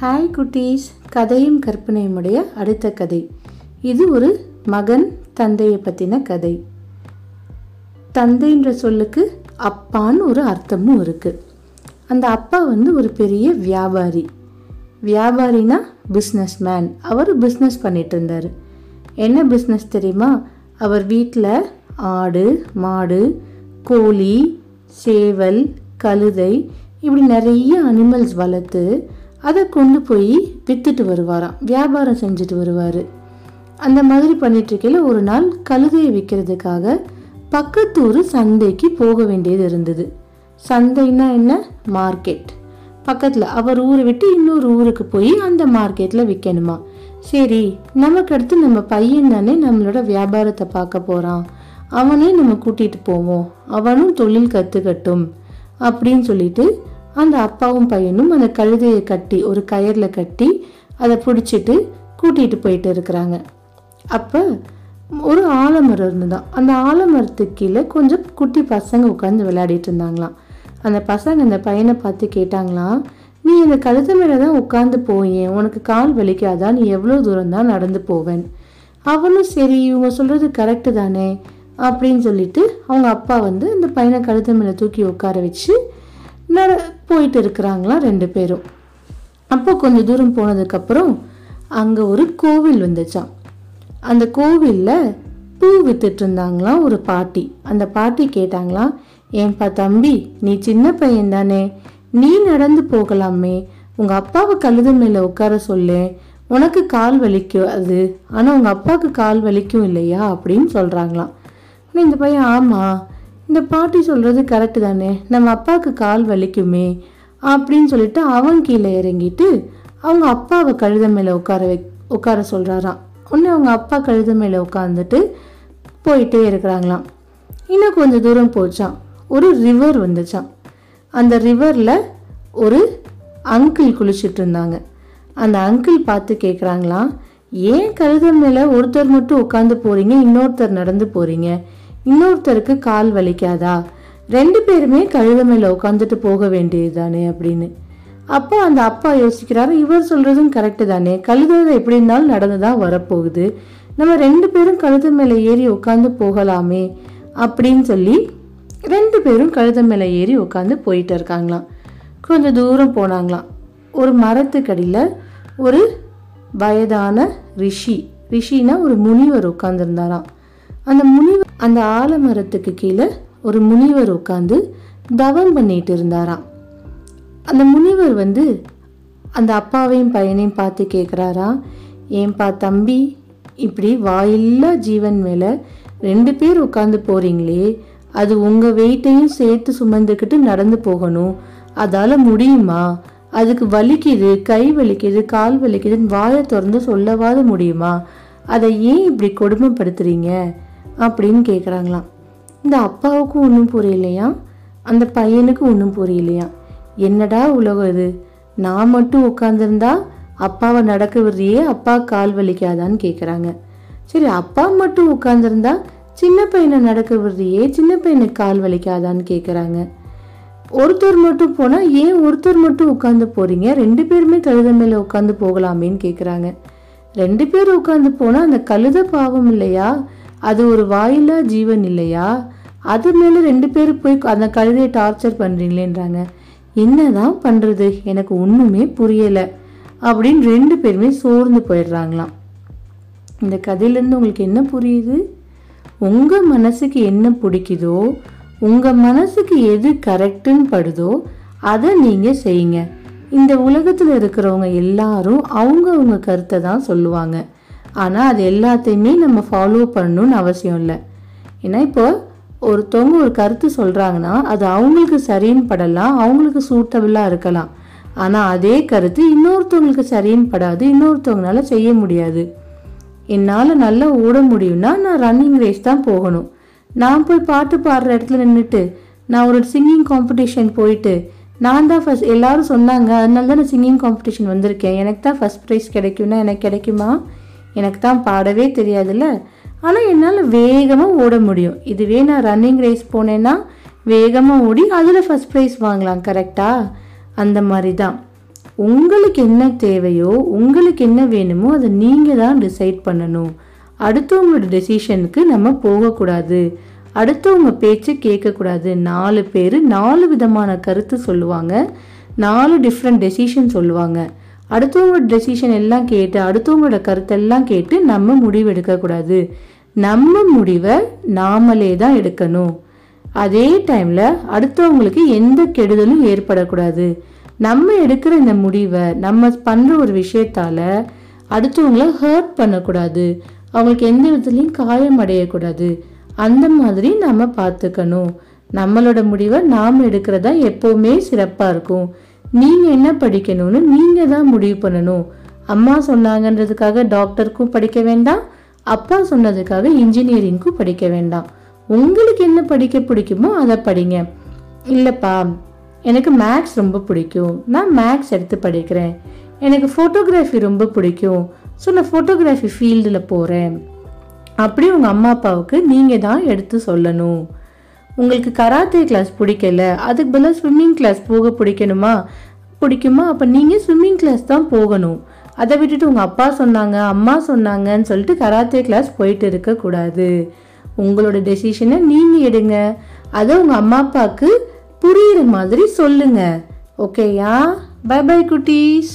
Hi குட்டீஸ். கதையும் கற்பனையுமுடைய அடுத்த கதை. இது ஒரு மகன் தந்தையை பற்றின கதை. தந்தைன்ற சொல்லுக்கு அப்பான்னு ஒரு அர்த்தமும் இருக்குது அந்த அப்பா வந்து ஒரு பெரிய வியாபாரி. வியாபாரினா பிஸ்னஸ் மேன் அவர் பிஸ்னஸ் பண்ணிட்டு இருந்தார். என்ன பிஸ்னஸ் தெரியுமா? அவர் வீட்டில் ஆடு மாடு கோழி சேவல் கழுதை இப்படி நிறைய அனிமல்ஸ் வளர்த்து அதை கொண்டு போய் விற்றுட்டு வருவாராம். வியாபாரம் செஞ்சுட்டு வருவார். அந்த மாதிரி பண்ணிட்டுருக்கையில் ஒரு நாள் கழுதையை விற்கிறதுக்காக பக்கத்து ஒரு சந்தைக்கு போக வேண்டியது இருந்தது. சந்தைன்னா என்ன? மார்க்கெட். பக்கத்தில் அவர் ஊரை விட்டு இன்னொரு ஊருக்கு போய் அந்த மார்க்கெட்டில் விற்கணுமா சரி நமக்கு அடுத்து நம்ம பையன் தானே நம்மளோட வியாபாரத்தை பார்க்க போகிறான் அவனே நம்ம கூட்டிகிட்டு போவோம். அவனும் தொழில் கற்றுக்கட்டும் அப்படின்னு சொல்லிட்டு அந்த அப்பாவும் பையனும் அந்த கழுதையை கட்டி ஒரு கயரில் கட்டி அதை பிடிச்சிட்டு கூட்டிகிட்டு போயிட்டு இருக்கிறாங்க. அப்போ ஒரு ஆலமரம் இருந்துதான் அந்த ஆலமரத்துக்கு கீழே கொஞ்சம் குட்டி பசங்க உட்காந்து விளையாடிட்டு இருந்தாங்களாம். அந்த பசங்க அந்த பையனை பார்த்து கேட்டாங்களாம் நீ இந்த கழுத்து மேலே தான் உட்காந்து போயேன் உனக்கு கால் வலிக்காதா? நீ எவ்வளோ தூரம் தான் நடந்து போவேன்? அவனும் சரி இவங்க சொல்கிறது கரெக்டு தானே? அப்படின்னு சொல்லிட்டு அவங்க அப்பா வந்து அந்த பையனை கழுத்து மேலே தூக்கி உட்கார வச்சு நட போயிட்டு இருக்கிறாங்களாம் ரெண்டு பேரும். அப்போ கொஞ்சம் தூரம் போனதுக்கப்புறம் அங்கே ஒரு கோவில் வந்துச்சான் அந்த கோவிலில் பூ வித்துட்டு இருந்தாங்களாம் ஒரு பாட்டி. அந்த பாட்டி கேட்டாங்களாம் ஏன்பா தம்பி நீ சின்ன பையன் தானே. நீ நடந்து போகலாமே. உங்கள் அப்பாவை கழுத மேலே உட்கார சொல்லு. உனக்கு கால் வலிக்கும் அது. ஆனால் உங்கள் அப்பாவுக்கு கால் வலிக்கும் இல்லையா? அப்படின்னு சொல்கிறாங்களாம் இந்த பையன் ஆமாம் இந்த பாட்டி சொல்கிறது கரெக்டு தானே? நம்ம அப்பாவுக்கு கால் வலிக்குமே அப்படின்னு சொல்லிட்டு அவன் கீழே இறங்கிட்டு அவங்க அப்பாவை கழுத மேலே உட்கார வை உட்கார சொல்கிறாராம் உடனே அவங்க அப்பா கழுத மேலே உட்காந்துட்டு போயிட்டே இருக்கிறாங்களாம். இன்னும் கொஞ்சம் தூரம் போச்சான் ஒரு ரிவர் வந்துச்சான் அந்த ரிவரில் ஒரு அங்கிள் குளிச்சுட்டு இருந்தாங்க. அந்த அங்கிள் பார்த்து கேட்குறாங்களாம் ஏன் கழுத மேலே ஒருத்தர் மட்டும் உட்காந்து போகிறீங்க இன்னொருத்தர் நடந்து போகிறீங்க இன்னொருத்தருக்கு கால் வலிக்காதா? ரெண்டு பேருமே கழுத மேலே உட்காந்துட்டு போக வேண்டியது தானே அப்படின்னு. அப்போ அந்த அப்பா யோசிக்கிறாரு இவர் சொல்கிறதும் கரெக்டு தானே. கழுதை எப்படி இருந்தாலும் நடந்து தான் வரப்போகுது. நம்ம ரெண்டு பேரும் கழுத மேலே ஏறி உட்காந்து போகலாமே அப்படின்னு சொல்லி ரெண்டு பேரும் கழுத மேலே ஏறி உட்காந்து போயிட்டு இருக்காங்களாம். கொஞ்சம் தூரம் போனாங்களாம். ஒரு மரத்துக்கடியில் ஒரு வயதான ரிஷி ரிஷினா ஒரு முனிவர் உட்காந்துருந்தாராம் அந்த முனிவர் அந்த ஆலமரத்துக்கு கீழே ஒரு முனிவர் உட்காந்து தவம் பண்ணிட்டு இருந்தாராம். அந்த முனிவர் வந்து அந்த அப்பாவையும் பையனையும் பார்த்து கேட்குறாரா ஏன்பா தம்பி இப்படி வாயில்லா ஜீவன் மேலே ரெண்டு பேர் உட்காந்து போகிறீங்களே அது உங்கள் வெயிட்டையும் சேர்த்து சுமந்துக்கிட்டு நடந்து போகணும். அதால் முடியுமா? அதுக்கு வலிக்குது கை வலிக்குது கால் வலிக்குதுன்னு வாயை திறந்து சொல்லவாது முடியுமா? அதை ஏன் இப்படி கொடுமைப்படுத்துறீங்க? அப்படின்னு கேட்குறாங்களாம் இந்த அப்பாவுக்கும் ஒன்றும் புரியலையா? அந்த பையனுக்கு ஒன்றும் புரியலையா? என்னடா உலகம் இது? நான் மட்டும் உட்காந்துருந்தா அப்பாவை நடக்க விடுறியே அப்பா கால் வலிக்காதான்னு கேட்குறாங்க சரி அப்பா மட்டும் உட்காந்துருந்தா சின்ன பையனை நடக்க விடுறியே சின்ன பையனுக்கு கால் வலிக்காதான்னு கேட்குறாங்க ஒருத்தர் மட்டும் போனால் ஏன் ஒருத்தர் மட்டும் உட்காந்து போறீங்க? ரெண்டு பேருமே கழுத மேலே உட்காந்து போகலாமேன்னு கேட்குறாங்க ரெண்டு பேர் உட்காந்து போனால் அந்த கழுத பாவம் இல்லையா? அது ஒரு வாயிலா ஜீவன் இல்லையா? அது மேலே ரெண்டு பேர் போய் அந்த கழுதையை டார்ச்சர் பண்ணுறீங்களேன்றாங்க என்னதான் பண்ணுறது எனக்கு ஒன்றுமே புரியலை. அப்படின்னு ரெண்டு பேருமே சோர்ந்து போயிடுறாங்களாம். இந்த கதையிலேருந்து உங்களுக்கு என்ன புரியுது? உங்கள் மனசுக்கு என்ன பிடிக்குதோ உங்கள் மனசுக்கு எது கரெக்டுன்னு படுதோ அதை நீங்கள் செய்யுங்க. இந்த உலகத்தில் இருக்கிறவங்க எல்லாரும் அவங்கவுங்க கருத்தை தான் சொல்லுவாங்க. ஆனால் அது எல்லாத்தையுமே நம்ம ஃபாலோ பண்ணணும்னு அவசியம் இல்லை. ஏன்னா இப்போ ஒருத்தவங்க ஒரு கருத்து சொல்கிறாங்கன்னா அது அவங்களுக்கு சரின்னு படலாம் அவங்களுக்கு சூட்டபிளாக இருக்கலாம். ஆனால் அதே கருத்து இன்னொருத்தவங்களுக்கு சரின்னு படாது இன்னொருத்தவங்களால செய்ய முடியாது. என்னால் நல்லா ஓட முடியும்னா நான் ரன்னிங் ரேஸ் தான் போகணும். நான் போய் பாட்டு பாடுற இடத்துல நின்றுட்டு நான் ஒரு சிங்கிங் காம்படிஷன் போயிட்டு நான் தான் ஃபஸ்ட் எல்லாரும் சொன்னாங்க அதனால தான் நான் சிங்கிங் காம்படிஷன் வந்திருக்கேன். எனக்கு தான் ஃபஸ்ட் ப்ரைஸ் கிடைக்கும்னா எனக்கு கிடைக்குமா? எனக்கு தான் பாடவே தெரியாதுல்ல? ஆனால் என்னால் வேகமாக ஓட முடியும். இதுவே நான் ரன்னிங் ரேஸ் போனேன்னா வேகமாக ஓடி அதில் ஃபஸ்ட் ப்ரைஸ் வாங்கலாம் கரெக்டாக அந்த மாதிரி தான் உங்களுக்கு என்ன தேவையோ உங்களுக்கு என்ன வேணுமோ அதை நீங்கள் தான் டிசைட் பண்ணணும். அடுத்தவங்களோட டெசிஷனுக்கு நம்ம போகக்கூடாது. அடுத்தவங்க பேச்சு கேட்கக்கூடாது. நாலு பேர் நாலு விதமான கருத்து சொல்லுவாங்க. நாலு டிஃப்ரெண்ட் டெசிஷன் சொல்லுவாங்க. அடுத்தவங்களோட டெசிஷன் எல்லாம் கேட்டு அடுத்தவங்களோட கருத்தெல்லாம் கேட்டு நம்ம முடிவு எடுக்கக்கூடாது நம்ம முடிவை நாமளே தான் எடுக்கணும். அதே டைமில் அடுத்தவங்களுக்கு எந்த கெடுதலும் ஏற்படக்கூடாது. நம்ம எடுக்கிற இந்த முடிவை நம்ம பண்ணுற ஒரு விஷயத்தால் அடுத்தவங்கள ஹர்ட் பண்ணக்கூடாது. அவங்களுக்கு எந்த விதத்துலையும் காயம் அடையக்கூடாது. அந்த மாதிரி நம்ம பார்த்துக்கணும். நம்மளோட முடிவை நாம் எடுக்கிறதா எப்போவுமே சிறப்பாக இருக்கும். நீங்கள் என்ன படிக்கணும்னு நீங்கள் தான் முடிவு பண்ணணும். அம்மா சொன்னாங்கன்றதுக்காக டாக்டருக்கும் படிக்க வேண்டாம் அப்பா சொன்னதுக்காக இன்ஜினியரிங்க்கும் படிக்க வேண்டாம். உங்களுக்கு என்ன படிக்க பிடிக்குமோ அதை படிங்க. இல்லைப்பா எனக்கு மேக்ஸ் ரொம்ப பிடிக்கும். நான் மேக்ஸ் எடுத்து படிக்கிறேன். எனக்கு ஃபோட்டோகிராஃபி ரொம்ப பிடிக்கும். ஸோ நான் ஃபோட்டோகிராஃபி ஃபீல்டில் போகிறேன் அப்படி உங்கள் அம்மா அப்பாவுக்கு நீங்கள் தான் எடுத்து சொல்லணும். உங்களுக்கு கராத்தே கிளாஸ் பிடிக்கல அதுக்கு பதிலாக ஸ்விம்மிங் கிளாஸ் போக பிடிக்கணுமா? பிடிக்குமா? அப்போ நீங்கள் ஸ்விம்மிங் கிளாஸ் தான் போகணும். அதை விட்டுட்டு உங்கள் அப்பா சொன்னாங்க அம்மா சொன்னாங்கன்னு சொல்லிட்டு கராத்தே கிளாஸ் போயிட்டு இருக்கக்கூடாது உங்களோட டெசிஷனை நீங்கள் எடுங்க. அதை உங்கள் அம்மா அப்பாவுக்கு புரியுற மாதிரி சொல்லுங்கள் ஓகேயா பை பை குட்டீஸ்.